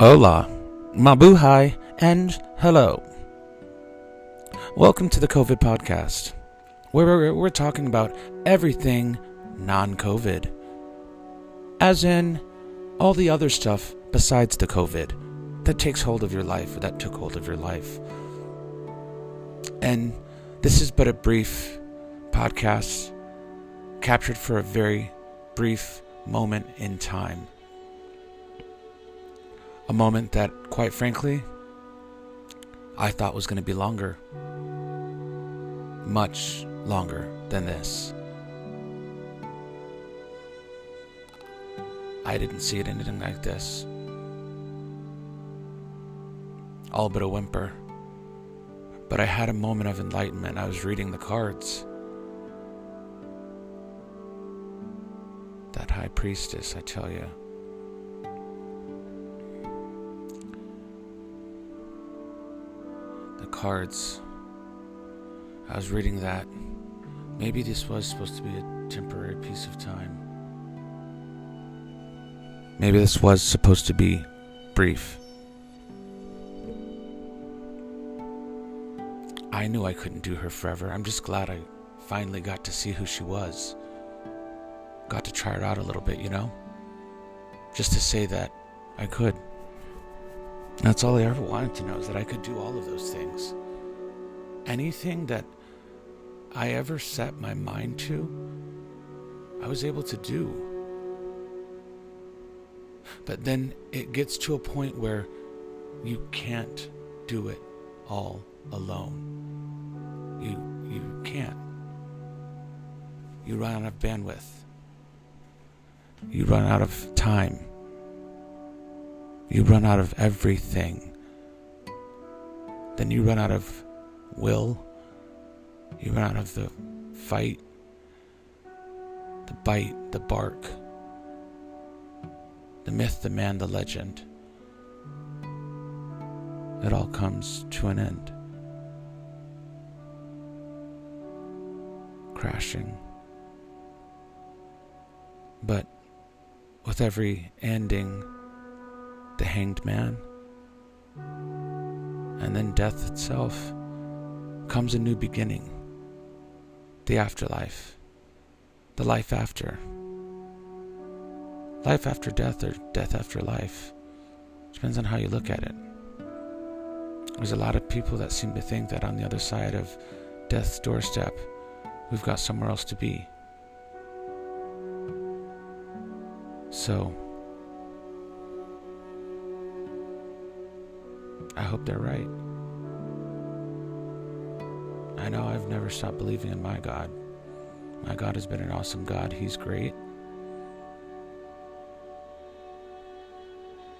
Hola, mabuhay, and hello. Welcome to the COVID podcast, where we're, we're talking about everything non COVID. As in, all the other stuff besides the COVID that takes hold of your life, or that took hold of your life. And this is but a brief podcast captured for a very brief moment in time. A moment that, quite frankly, I thought was going to be longer. Much longer than this. I didn't see it anything like this. All but a whimper. But I had a moment of enlightenment. I was reading the cards. That high priestess, I tell you. Cards. I was reading that. Maybe this was supposed to be a temporary piece of time. Maybe this was supposed to be brief. I knew I couldn't do her forever. I'm just glad I finally got to see who she was. Got to try her out a little bit, you know? Just to say that I could. That's all I ever wanted to know is that I could do all of those things. Anything that I ever set my mind to, I was able to do. But then it gets to a point where you can't do it all alone. You you can't. You run out of bandwidth. You run out of time. You run out of everything. Then you run out of will. You run out of the fight, the bite, the bark, the myth, the man, the legend. It all comes to an end. Crashing. But with every ending, the hanged man, and then death itself, comes a new beginning. The afterlife. The life after. Life after death or death after life. Depends on how you look at it. There's a lot of people that seem to think that on the other side of death's doorstep, we've got somewhere else to be. So, I hope they're right. I know I've never stopped believing in my God. My God has been an awesome God. He's great.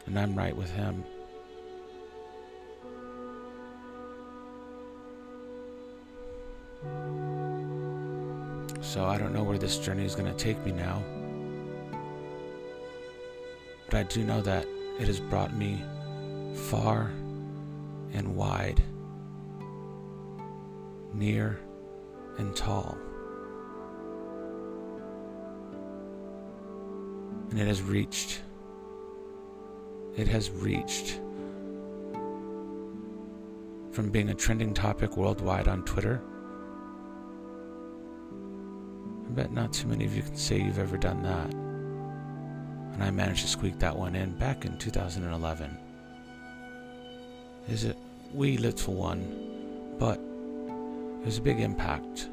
And I'm right with Him. So I don't know where this journey is going to take me now. But I do know that it has brought me far and wide, near and tall. And it has reached, it has reached from being a trending topic worldwide on Twitter. I bet not too many of you can say you've ever done that. And I managed to squeak that one in back in 2011 is a wee little one, but it was a big impact.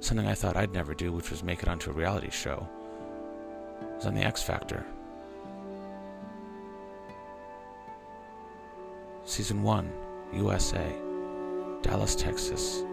Something I thought I'd never do, which was make it onto a reality show. It was on the X Factor. Season 1, USA, Dallas, Texas.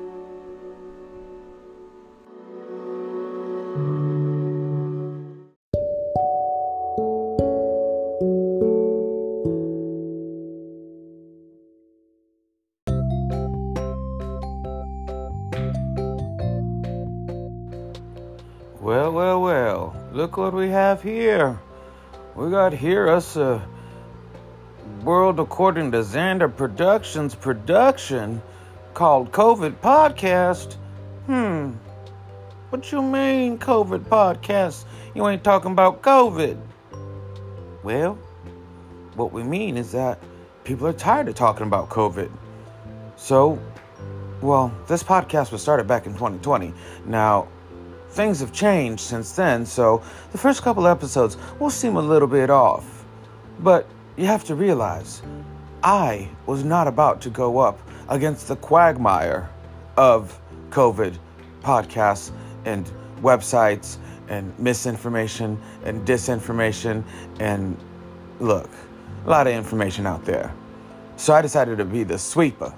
Look what we have here. We got here us a world according to Xander Productions production called COVID Podcast. Hmm. What you mean COVID Podcast? You ain't talking about COVID. Well, what we mean is that people are tired of talking about COVID. So, well, this podcast was started back in 2020. Now, things have changed since then, so the first couple episodes will seem a little bit off. But you have to realize, I was not about to go up against the quagmire of COVID podcasts and websites and misinformation and disinformation and look, a lot of information out there. So I decided to be the sweeper,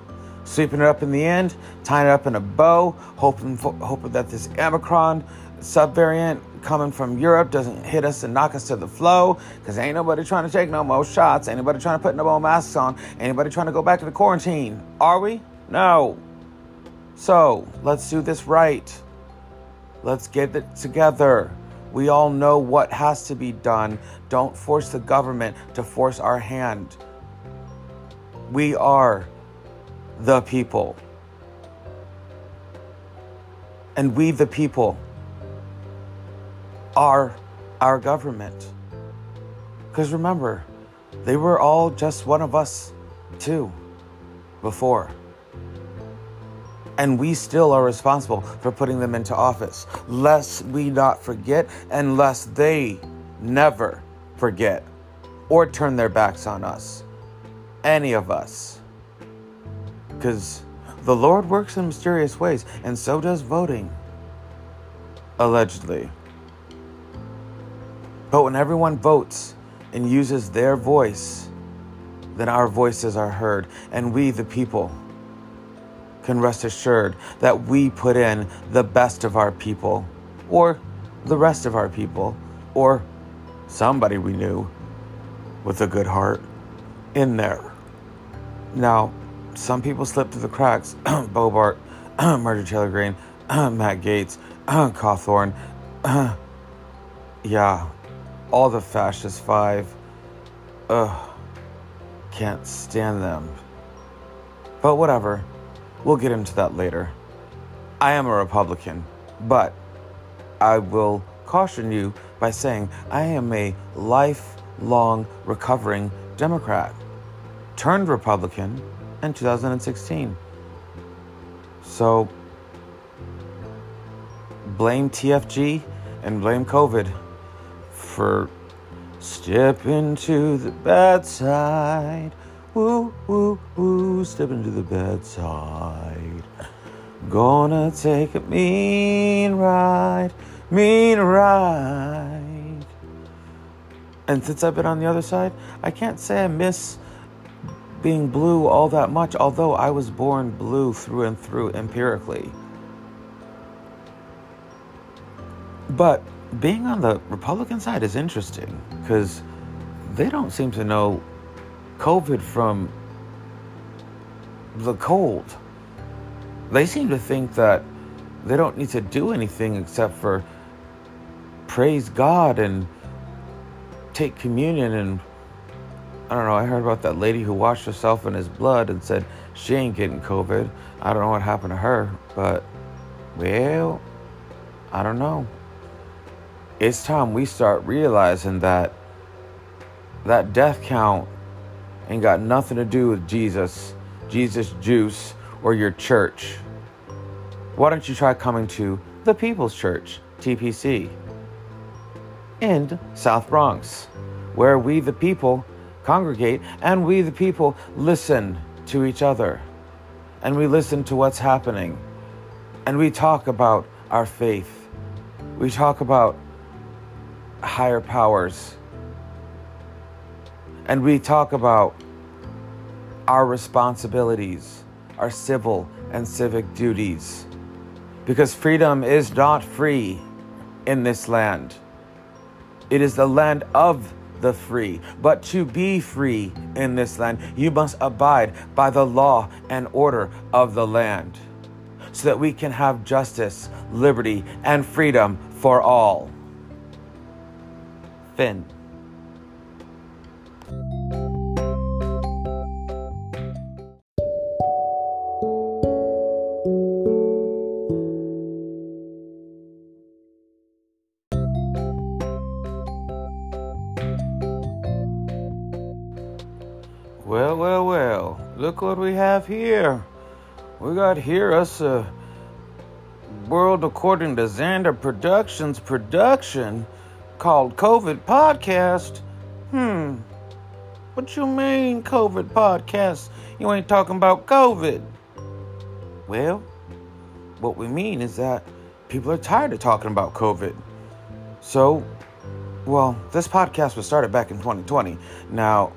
sweeping it up in the end, tying it up in a bow, hoping for, hoping that this Omicron subvariant coming from Europe doesn't hit us and knock us to the flow. Cause ain't nobody trying to take no more shots. Ain't nobody trying to put no more masks on. Anybody trying to go back to the quarantine. Are we? No. So let's do this right. Let's get it together. We all know what has to be done. Don't force the government to force our hand. We are the people. And we, the people, are our government. Because remember, they were all just one of us, too, before. And we still are responsible for putting them into office, lest we not forget, and lest they never forget or turn their backs on us. Any of us. Because the Lord works in mysterious ways, and so does voting. Allegedly. But when everyone votes and uses their voice, then our voices are heard, and we, the people, can rest assured that we put in the best of our people, or the rest of our people, or somebody we knew with a good heart in there. Now, some people slip through the cracks. Boebert, Marjorie Taylor Greene, Matt Gaetz, Cawthorn. yeah, all the fascist five. Ugh, can't stand them. But whatever. We'll get into that later. I am a Republican, but I will caution you by saying I am a lifelong recovering Democrat, turned Republican in 2016. So blame TFG and blame COVID for stepping to the bad side. Woo, woo, woo, step into the bad side. Gonna take a mean ride, mean ride. And since I've been on the other side, I can't say I miss being blue all that much, although I was born blue through and through empirically. But being on the Republican side is interesting because they don't seem to know COVID from the cold. They seem to think that they don't need to do anything except for praise God and take communion. And I don't know, I heard about that lady who washed herself in his blood and said she ain't getting COVID. I don't know what happened to her, but well, I don't know. It's time we start realizing that that death count ain't got nothing to do with Jesus, Jesus juice, or your church. Why don't you try coming to the People's Church, TPC, in South Bronx, where we the people congregate and we the people listen to each other and we listen to what's happening and we talk about our faith. We talk about higher powers and we talk about our responsibilities, our civil and civic duties. Because freedom is not free in this land. It is the land of the free. But to be free in this land, you must abide by the law and order of the land so that we can have justice, liberty, and freedom for all. Finn. Look what we have here. We got here us a world according to Xander Productions production called COVID Podcast. Hmm. What you mean, COVID Podcast? You ain't talking about COVID. Well, what we mean is that people are tired of talking about COVID. So, well, this podcast was started back in 2020. Now,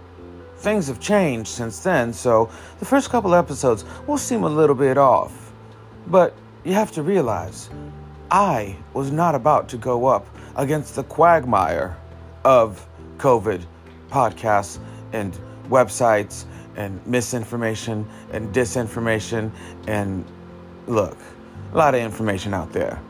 things have changed since then, so the first couple episodes will seem a little bit off. But you have to realize, I was not about to go up against the quagmire of COVID podcasts and websites and misinformation and disinformation and look, a lot of information out there.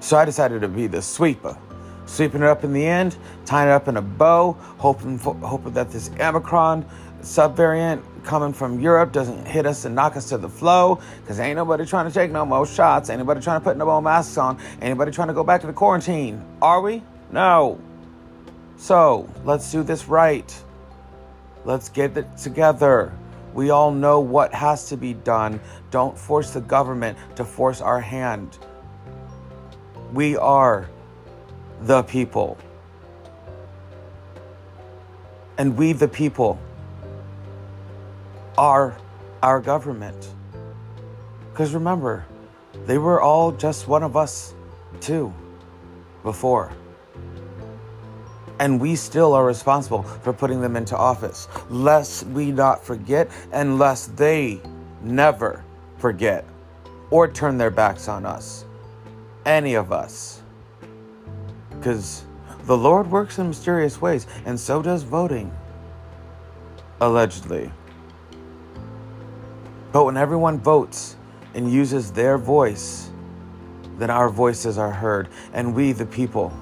So I decided to be the sweeper, sweeping it up in the end, tying it up in a bow, hoping for, hoping that this Omicron subvariant coming from Europe doesn't hit us and knock us to the flow. Cause ain't nobody trying to take no more shots. Anybody trying to put no more masks on. Anybody trying to go back to the quarantine. Are we? No. So let's do this right. Let's get it together. We all know what has to be done. Don't force the government to force our hand. We are the people. And we, the people, are our government. Because remember, they were all just one of us, too, before. And we still are responsible for putting them into office, lest we not forget, and lest they never forget or turn their backs on us. Any of us. Because the Lord works in mysterious ways, and so does voting. Allegedly. But when everyone votes and uses their voice, then our voices are heard, and we, the people,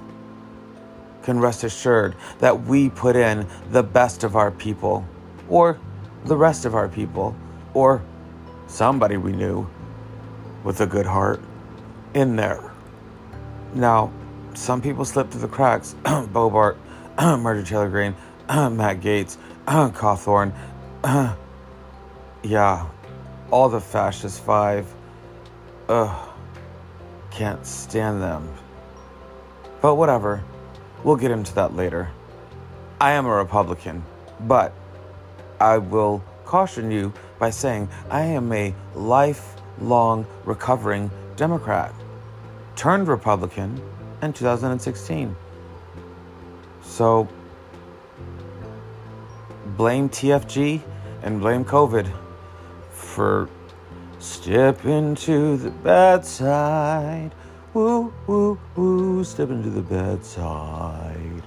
can rest assured that we put in the best of our people, or the rest of our people, or somebody we knew with a good heart in there. Now, some people slip through the cracks. Boebert, Marjorie Taylor Greene, Matt Gaetz, Cawthorn. yeah, all the fascist five. Ugh. Can't stand them. But whatever. We'll get into that later. I am a Republican, but I will caution you by saying I am a lifelong recovering Democrat. Turned Republican in 2016. So blame TFG and blame COVID for step into the bad side. Woo, woo, woo, step into the bad side.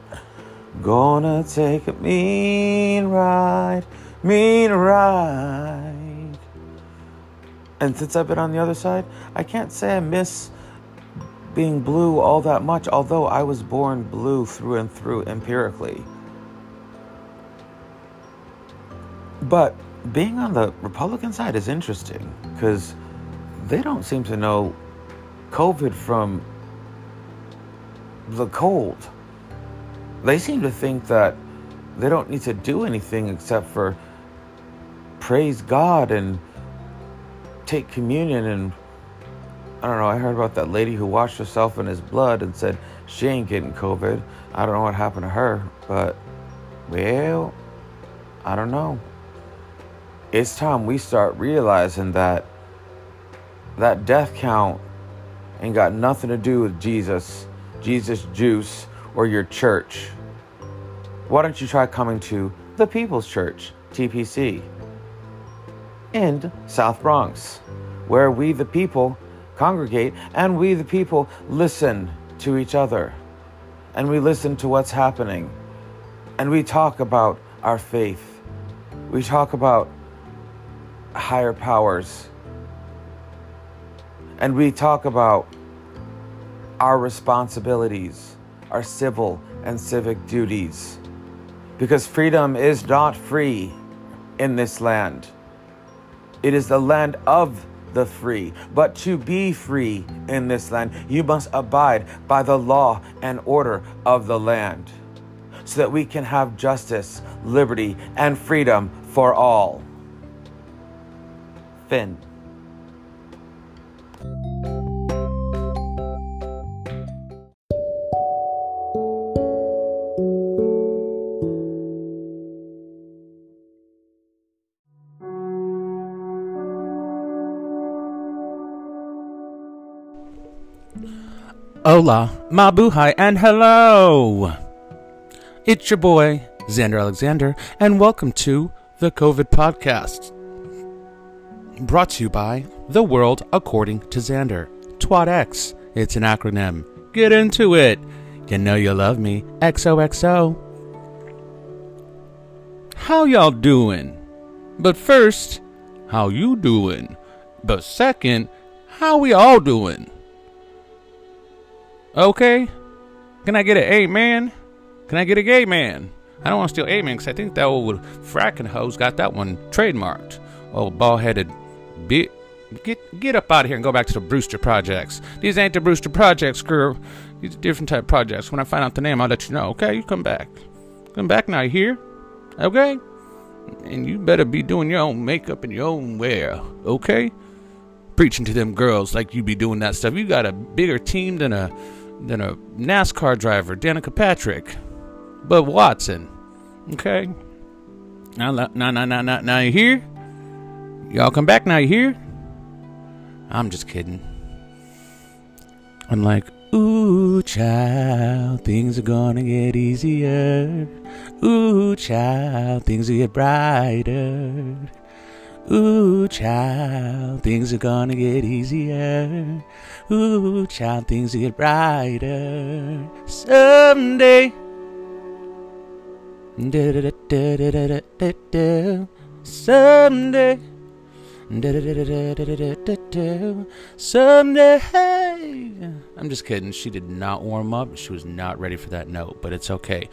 Gonna take a mean ride, mean ride. And since I've been on the other side, I can't say I miss being blue all that much, although I was born blue through and through empirically. But being on the Republican side is interesting because they don't seem to know COVID from the cold. They seem to think that they don't need to do anything except for praise God and take communion. And I don't know, I heard about that lady who washed herself in his blood and said she ain't getting COVID. I don't know what happened to her, but well, I don't know it's time we start realizing that that death count ain't got nothing to do with Jesus, Jesus juice, or your church. Why don't you try coming to the People's Church, TPC, in South Bronx, where we the people congregate and we the people listen to each other and we listen to what's happening and we talk about our faith. We talk about higher powers. And we talk about our responsibilities, our civil and civic duties. Because freedom is not free in this land. It is the land of the free. But to be free in this land, you must abide by the law and order of the land so that we can have justice, liberty, and freedom for all. Finn. Hola, mabuhay, and hello! It's your boy, Xander Alexander, and welcome to the COVID Podcast. Brought to you by The World According to Xander. TWATX. It's an acronym. Get into it. You know you love me. XOXO. How y'all doing? But first, how you doing? But second, how we all doing? Okay? Can I get an amen? Can I get a gay man? I don't want to steal amen because I think that old fracking hose got that one trademarked. Old bald headed bit. Get get up out of here and go back to the Brewster Projects. These ain't the Brewster Projects, girl. These are different type projects. When I find out the name, I'll let you know. Okay, you come back. Come back now. You hear? Okay. And you better be doing your own makeup and your own wear. Okay. Preaching to them girls like you be doing that stuff. You got a bigger team than a than a NASCAR driver, Danica Patrick, but Watson. Okay. Now, now, now, now, now, now you here? Y'all come back now. You here? I'm just kidding. I'm like, ooh, child, things are gonna get easier. Ooh, child, things will get brighter. Ooh, child, things are gonna get easier. Ooh, child, things will get brighter someday. Someday. Someday. I'm just kidding. She did not warm up. She was not ready for that note, but it's okay.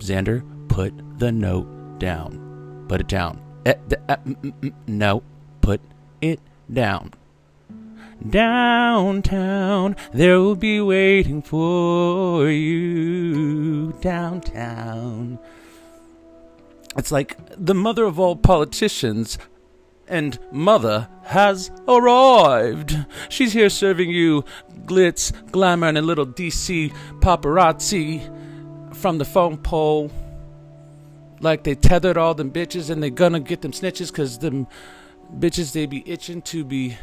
Xander, put the note down. Put it down. Eh, uh, no, put it down. Downtown, there will be waiting for you. Downtown. It's like the mother of all politicians and mother has arrived. She's here serving you glitz, glamour, and a little DC paparazzi from the phone pole like they tethered all them bitches and they gonna get them snitches because them bitches they be itching to be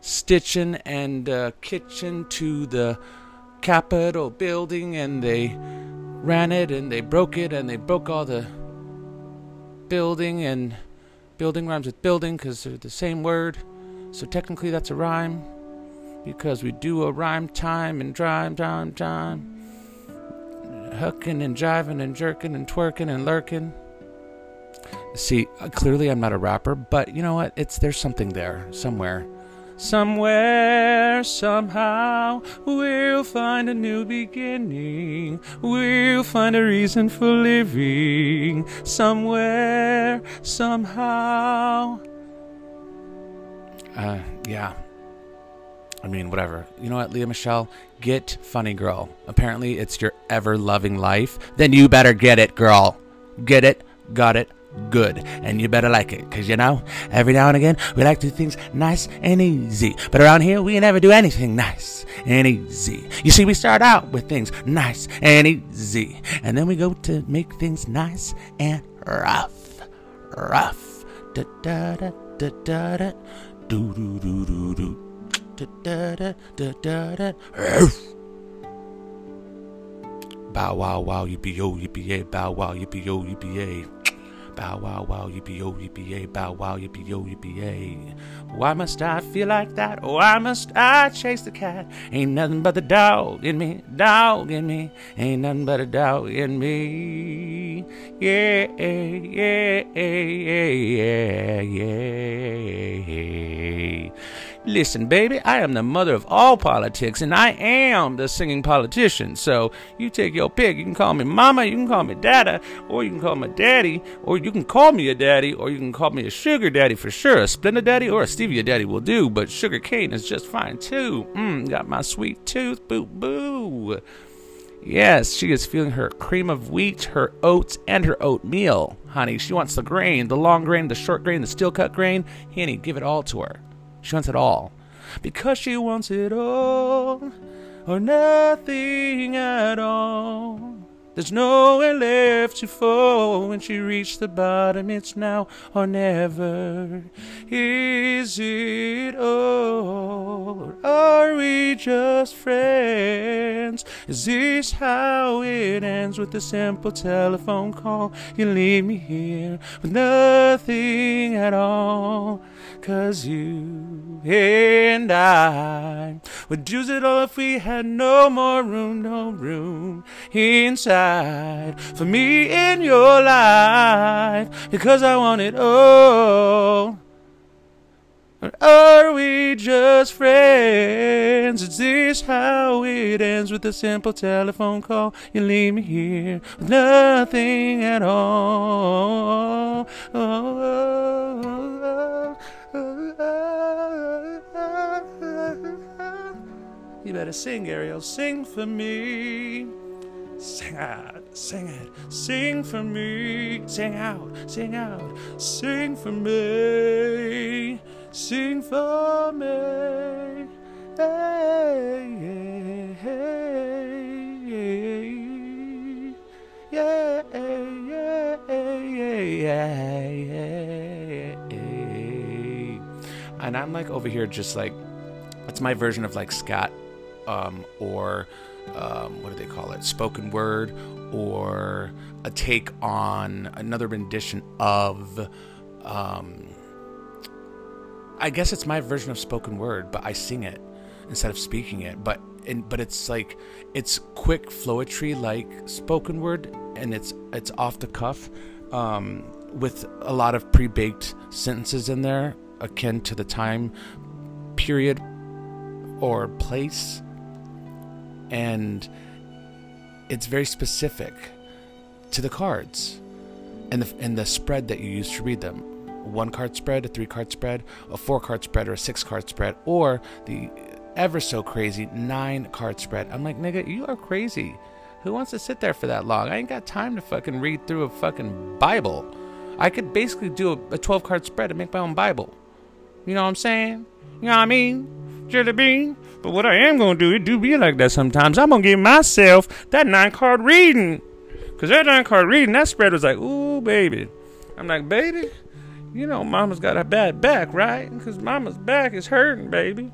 stitching and uh, kitchen to the Capitol building and they ran it and they broke it and they broke all the building and building rhymes with building because they're the same word. So technically that's a rhyme because we do a rhyme time and rhyme time time hooking and jiving and jerking and twerking and lurking. See, uh, clearly I'm not a rapper, but you know what? It's there's something there somewhere. Somewhere, somehow, we'll find a new beginning. We'll find a reason for living. Somewhere, somehow. Uh, yeah, I mean, whatever. You know what, Lea Michele? Get Funny Girl. Apparently, it's your ever loving life. Then you better get it, girl. Get it, got it, good. And you better like it. Because, you know, every now and again, we like to do things nice and easy. But around here, we never do anything nice and easy. You see, we start out with things nice and easy. And then we go to make things nice and rough. Rough. Da da da da da da. Do do do do do Bow wow wow yippee yo yippee yay bow wow yippee yo yippee yay Bow wow wow yippee yo yippee yay bow wow yippee yo yippee yay Why must I feel like that? Why must I chase the cat? Ain't nothing but the dog in me, dog in me. Ain't nothing but a dog in me. Yeah, yeah, yeah, yeah, yeah. Listen, baby, I am the mother of all politics, and I am the singing politician. So you take your pick. You can call me mama, you can call me dada, or you can call me daddy, or you can call me a daddy, or you can call me a sugar daddy for sure. A Splenda daddy or a stevia daddy will do, but sugar cane is just fine too. Mmm, got my sweet tooth, boo boo. Yes, she is feeling her cream of wheat, her oats, and her oatmeal. Honey, she wants the grain, the long grain, the short grain, the steel cut grain. Honey, give it all to her. She wants it all. Because she wants it all or nothing at all. There's nowhere left to fall when she reached the bottom. It's now or never. Is it all? Or are we just friends? Is this how it ends with a simple telephone call? You leave me here with nothing at all. Cause you and I would use it all if we had no more room, no room inside for me in your life. Because I want it all. Or are we just friends? Is this how it ends with a simple telephone call? You leave me here with nothing at all. Oh, oh, oh, oh, oh. You better sing, Ariel. Sing for me. Sing out, sing it, sing for me. Sing out, sing out, sing for me. Sing for me. Hey, hey, yeah, yeah, yeah, yeah, yeah. And I'm like over here, just like it's my version of like scat, um, or um, what do they call it? Spoken word, or a take on another rendition of. Um, I guess it's my version of spoken word, but I sing it instead of speaking it. But and but it's like it's quick flowetry like spoken word, and it's it's off the cuff, um, with a lot of pre-baked sentences in there, akin to the time period or place, and it's very specific to the cards and the and the spread that you use to read them one card spread, a three card spread, a four card spread, or a six card spread, or the ever so crazy nine card spread. I'm like, nigga, you are crazy. Who wants to sit there for that long? I ain't got time to fucking read through a fucking Bible. I could basically do a, a 12 card spread and make my own Bible. You know what I'm saying? You know what I mean? Jelly bean. But what I am gonna do, it do be like that sometimes. I'm gonna give myself that nine card reading. Cause that nine card reading, that spread was like, ooh, baby. I'm like, baby, you know, mama's got a bad back, right? Because mama's back is hurting, baby.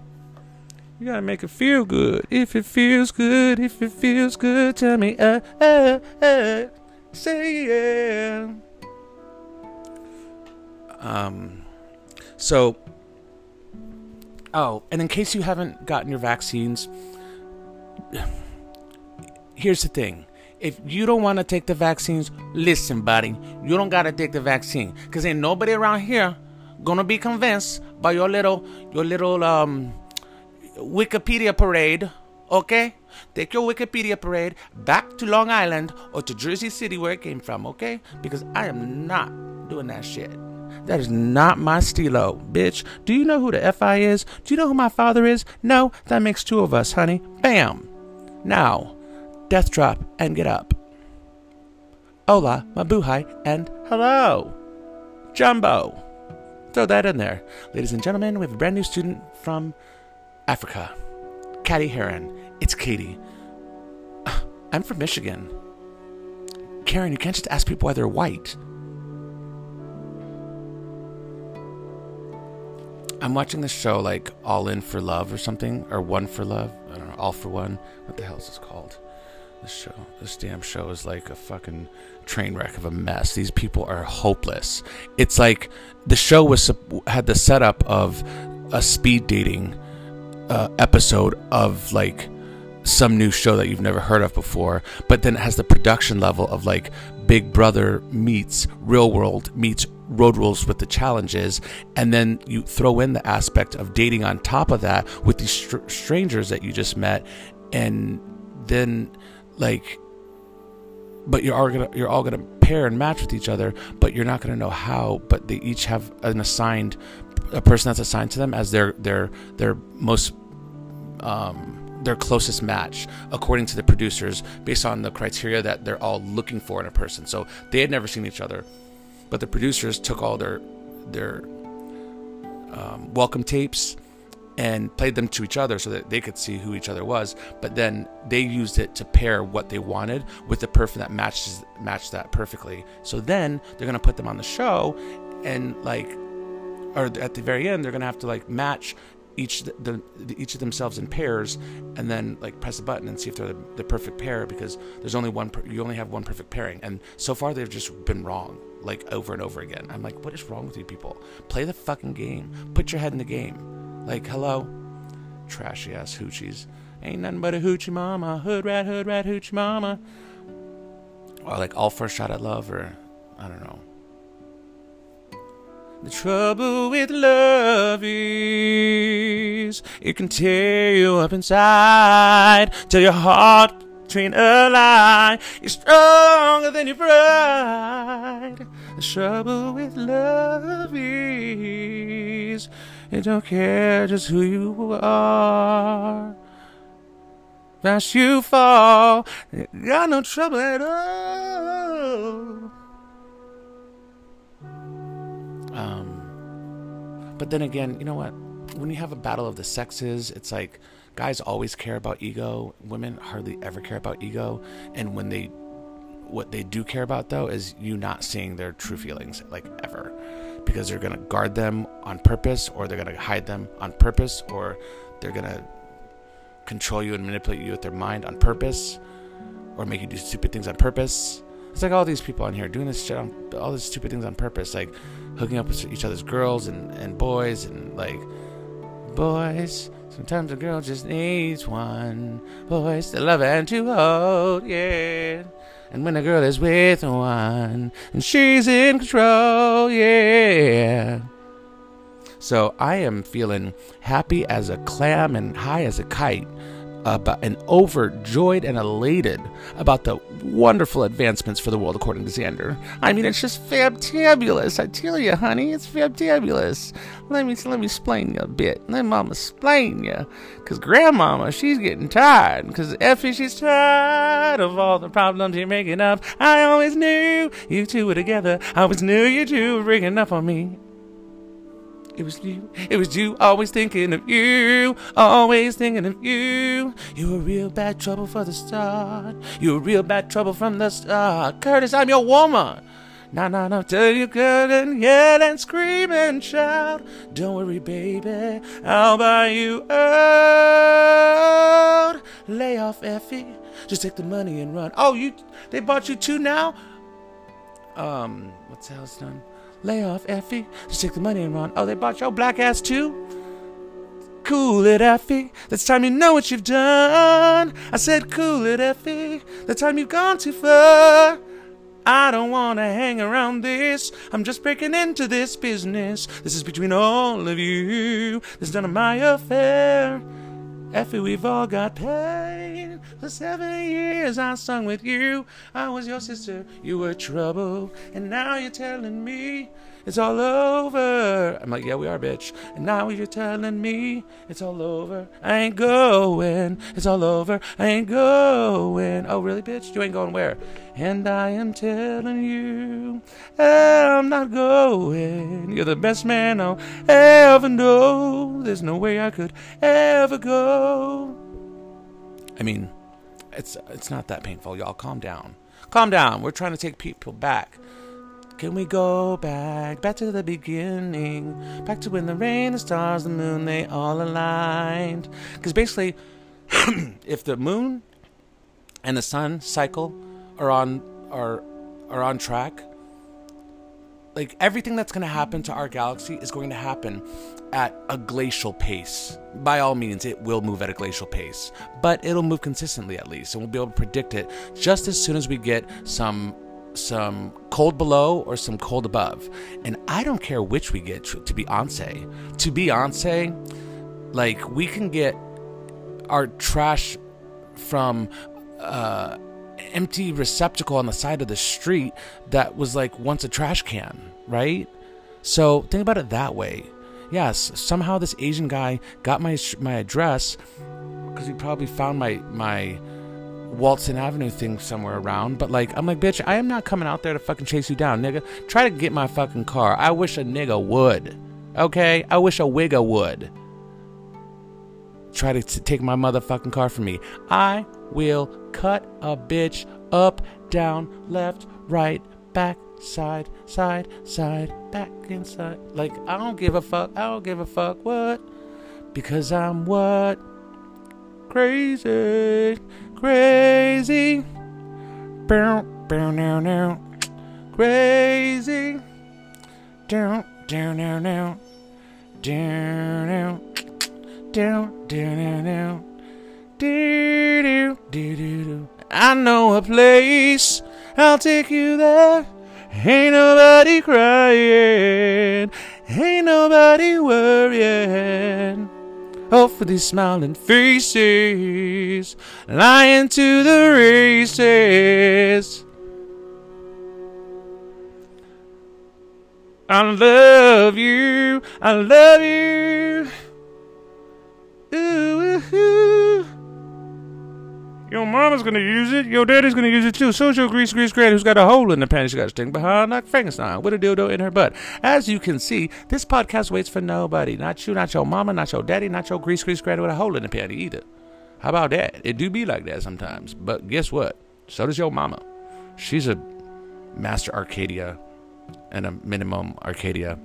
You gotta make it feel good. If it feels good, if it feels good, tell me, uh, uh, uh, say yeah. Um, so, oh, and in case you haven't gotten your vaccines, here's the thing if you don't want to take the vaccines, listen, buddy, you don't gotta take the vaccine, cause ain't nobody around here gonna be convinced by your little your little um Wikipedia parade. Okay, take your Wikipedia parade back to Long Island or to Jersey City where it came from. Okay, because I am not doing that shit. That is not my stilo, bitch. Do you know who the FI is? Do you know who my father is? No, that makes two of us, honey. Bam. Now, death drop, and get up. Hola, mabuhay, and hello, Jumbo. Throw that in there. Ladies and gentlemen, we have a brand new student from Africa, Katie Heron. It's Katie. I'm from Michigan. Karen, you can't just ask people why they're white. I'm watching this show like All In for Love or something, or One for Love. I don't know, All for One. What the hell is this called? This show, this damn show is like a fucking train wreck of a mess. These people are hopeless. It's like the show was had the setup of a speed dating uh, episode of like some new show that you've never heard of before, but then it has the production level of like Big Brother meets Real World meets Road Rules with the challenges, and then you throw in the aspect of dating on top of that with these str- strangers that you just met, and then like but you're all gonna you're all gonna pair and match with each other but you're not gonna know how but they each have an assigned a person that's assigned to them as their their their most um, their closest match according to the producers based on the criteria that they're all looking for in a person. So they had never seen each other, but the producers took all their their um, welcome tapes and played them to each other so that they could see who each other was. But then they used it to pair what they wanted with the person that matches matched that perfectly. So then they're gonna put them on the show, and like, or at the very end, they're gonna have to like match each the, each of themselves in pairs and then like press a button and see if they're the, the perfect pair because there's only one you only have one perfect pairing. And so far they've just been wrong like over and over again. I'm like what is wrong with you people? Play the fucking game. Put your head in the game. Like hello trashy ass hoochies. Ain't nothing but a hoochie mama. Hood rat hood rat hoochie mama. Or like all first shot at love or i don't know the trouble with love is it can tear you up inside till your heart train a lie. You're stronger than your pride. The trouble with love is it don't care just who you are. Fast you fall, got no trouble at all. But then again, you know what? When you have a battle of the sexes, it's like guys always care about ego. Women hardly ever care about ego. And when they, what they do care about though is you not seeing their true feelings, like ever. Because they're gonna guard them on purpose, or they're gonna hide them on purpose, or they're gonna control you and manipulate you with their mind on purpose, or make you do stupid things on purpose. It's like all these people on here doing this shit on all these stupid things on purpose, like hooking up with each other's girls and, and boys and like boys. Sometimes a girl just needs one voice to love and to hold, yeah. And when a girl is with one, and she's in control, yeah. So I am feeling happy as a clam and high as a kite about and overjoyed and elated about the wonderful advancements for the world according to Xander. I mean, it's just fantabulous. I tell you, honey, it's fantabulous. Let me let me explain you a bit. Let mama explain you, cause grandmama she's getting tired. Cause Effie she's tired of all the problems you're making up. I always knew you two were together. I always knew you two were breaking up on me. It was you, it was you, always thinking of you, always thinking of you. You were real bad trouble for the start. You were real bad trouble from the start. Curtis, I'm your woman. Nah, nah, nah, tell you and yell and scream and shout. Don't worry, baby, I'll buy you out. Lay off, Effie. Just take the money and run. Oh, you, they bought you two now? Um, what's the hell's done? Lay off, Effie. Just take the money and run. Oh, they bought your black ass too? Cool it, Effie. That's time you know what you've done. I said, cool it, Effie. The time you've gone too far. I don't want to hang around this. I'm just breaking into this business. This is between all of you. This is none of my affair. Effie, we've all got pain. For seven years I sung with you. I was your sister, you were trouble. And now you're telling me it's all over. I'm like, yeah, we are, bitch. And now you're telling me it's all over. I ain't going. It's all over. I ain't going. Oh, really, bitch? You ain't going where? And I am telling you, eh, I'm not going. You're the best man I'll ever know. There's no way I could ever go. I mean, it's it's not that painful, y'all. Calm down. Calm down. We're trying to take people back. Can we go back, back to the beginning, back to when the rain, the stars, the moon, they all aligned? Because basically, if the moon and the sun cycle are on are are on track, like everything that's going to happen to our galaxy is going to happen at a glacial pace. By all means, it will move at a glacial pace, but it'll move consistently at least, and we'll be able to predict it just as soon as we get some some cold below or some cold above. And I don't care which we get to, to Beyonce. To Beyonce, like we can get our trash from uh empty receptacle on the side of the street that was like once a trash can, right? So think about it that way. Yes, somehow this Asian guy got my my address because he probably found my my Walton Avenue thing somewhere around. But like, I'm like, bitch, I am not coming out there to fucking chase you down, nigga. Try to get my fucking car. I wish a nigga would. Okay, I wish a wigga would. Try to t- take my motherfucking car from me. I will cut a bitch up, down, left, right, back, side, side, side, back, inside. Like, I don't give a fuck. I don't give a fuck what. Because I'm what? Crazy, crazy. Bow, bow, now, now. Crazy. Down, down, down, down. Down, down. Down, down, down, down. Do, do, do, do, do. I know a place. I'll take you there. Ain't nobody crying. Ain't nobody worrying. Oh, for these smiling faces, lying to the races. I love you, I love you. Ooh, ooh, ooh. Your mama's gonna use it. Your daddy's gonna use it too. So's your grease grease granny who's got a hole in the panty. She got a sting behind like Frankenstein with a dildo in her butt. As you can see, this podcast waits for nobody. Not you, not your mama, not your daddy, not your grease grease granny with a hole in the panty either. How about that? It do be like that sometimes. But guess what? So does your mama. She's a master Arcadia and a minimum Arcadia.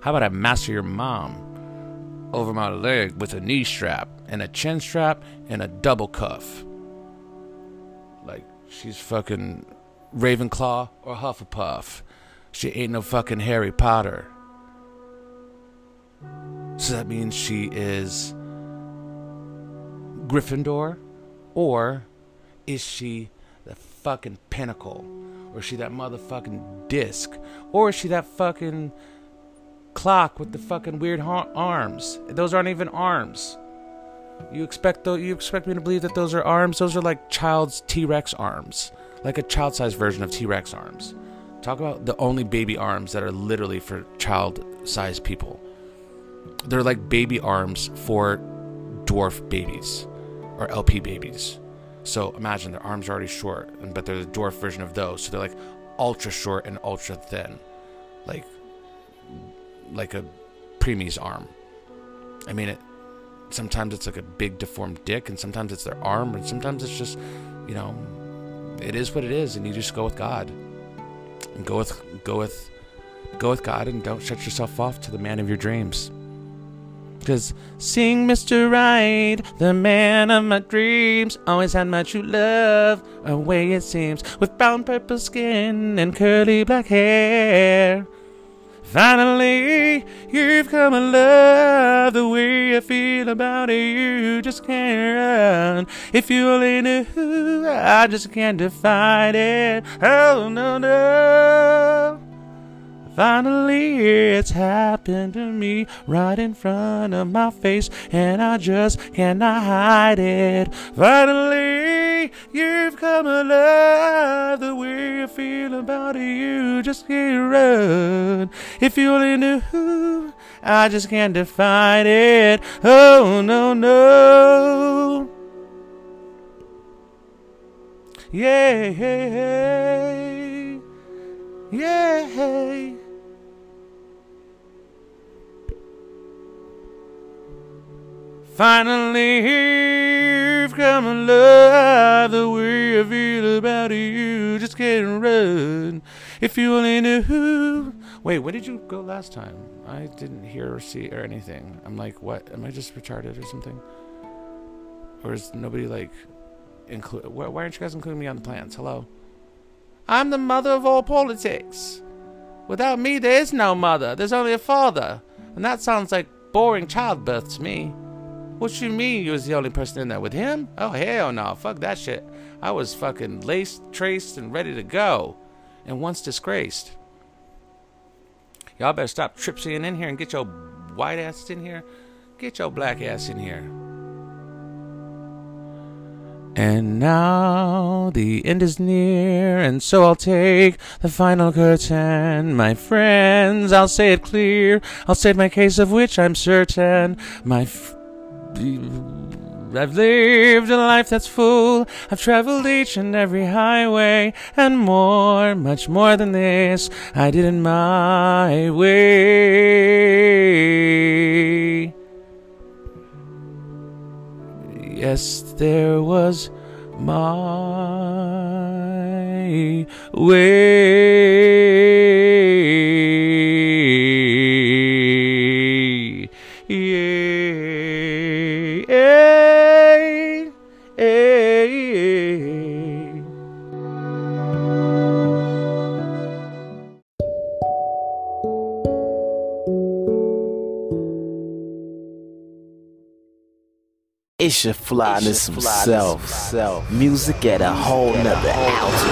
How about I master your mom over my leg with a knee strap and a chin strap and a double cuff? Like she's fucking Ravenclaw or Hufflepuff. She ain't no fucking Harry Potter. So that means she is Gryffindor? Or is she the fucking pinnacle? Or is she that motherfucking disc? Or is she that fucking clock with the fucking weird ha- arms? Those aren't even arms. You expect though you expect me to believe that those are arms? Those are like child's T-Rex arms. Like a child-sized version of T-Rex arms. Talk about the only baby arms that are literally for child-sized people. They're like baby arms for dwarf babies or LP babies. So imagine their arms are already short, but they're the dwarf version of those. So they're like ultra short and ultra thin, like like a preemie's arm. I mean, it. Sometimes it's like a big deformed dick, and sometimes it's their arm, and sometimes it's just, you know, it is what it is, and you just go with God, and go with go with go with God, and don't shut yourself off to the man of your dreams. Cause sing Mr. Right, the man of my dreams, always had my true love, a way it seems, with brown purple skin and curly black hair. Finally, you've come to love the way I feel about. You just can't run. If you only knew, I just can't define it. Oh, no, no. Finally, it's happened to me right in front of my face, and I just cannot hide it. Finally, you've come alive the way I feel about. You just can't run. If you only knew, I just can't define it. Oh, no, no. Yeah. Yeah, hey. Finally, you've come alive the way I feel about you. Just can't run. If you only knew. Who. Wait, where did you go last time? I didn't hear or see or anything. I'm like, what? Am I just retarded or something? Or is nobody like include? Why why aren't you guys including me on the plans? Hello. I'm the mother of all politics. Without me, there is no mother. There's only a father, and that sounds like boring childbirth to me. What you mean you was the only person in there with him? Oh hell no, fuck that shit. I was fucking laced, traced, and ready to go. And once disgraced. Y'all better stop tripsying in here and get your white ass in here. Get your black ass in here. And now the end is near, and so I'll take the final curtain. My friends, I'll say it clear. I'll state my case of which I'm certain. My. I've lived a life that's full. I've traveled each and every highway and more, much more than this. I did it my way. Yes, there was my way. It's your flyness himself. Music at a whole nother altitude.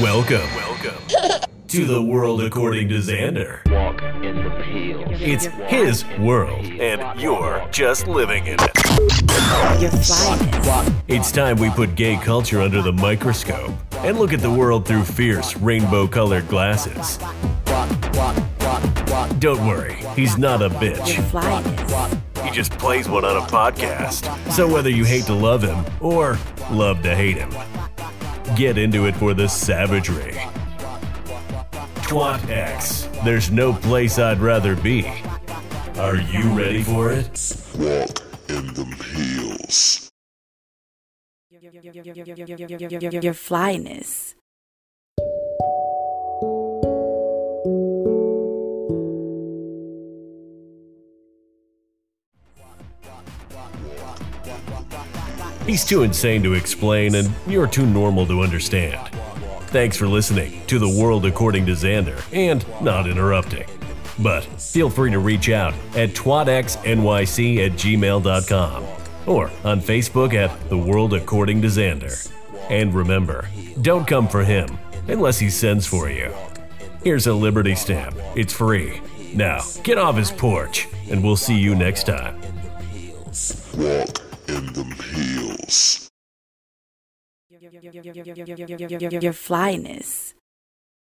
Welcome, welcome to the world according to Xander. Walk in the hills. It's his world, and you're just living in it. Your flyness. It's time we put gay culture under the microscope and look at the world through fierce rainbow colored glasses. Don't worry, he's not a Your bitch. Flyness. He just plays one on a podcast. So whether you hate to love him or love to hate him, get into it for the savagery. Twat X. There's no place I'd rather be. Are you ready for it? walk in them hills. Your flyness. He's too insane to explain, and you're too normal to understand. Thanks for listening to The World According to Xander and not interrupting. But feel free to reach out at twatxnyc at gmail.com or on Facebook at The World According to Xander. And remember, don't come for him unless he sends for you. Here's a Liberty stamp. It's free. Now, get off his porch, and we'll see you next time. In them hills. Your flyness.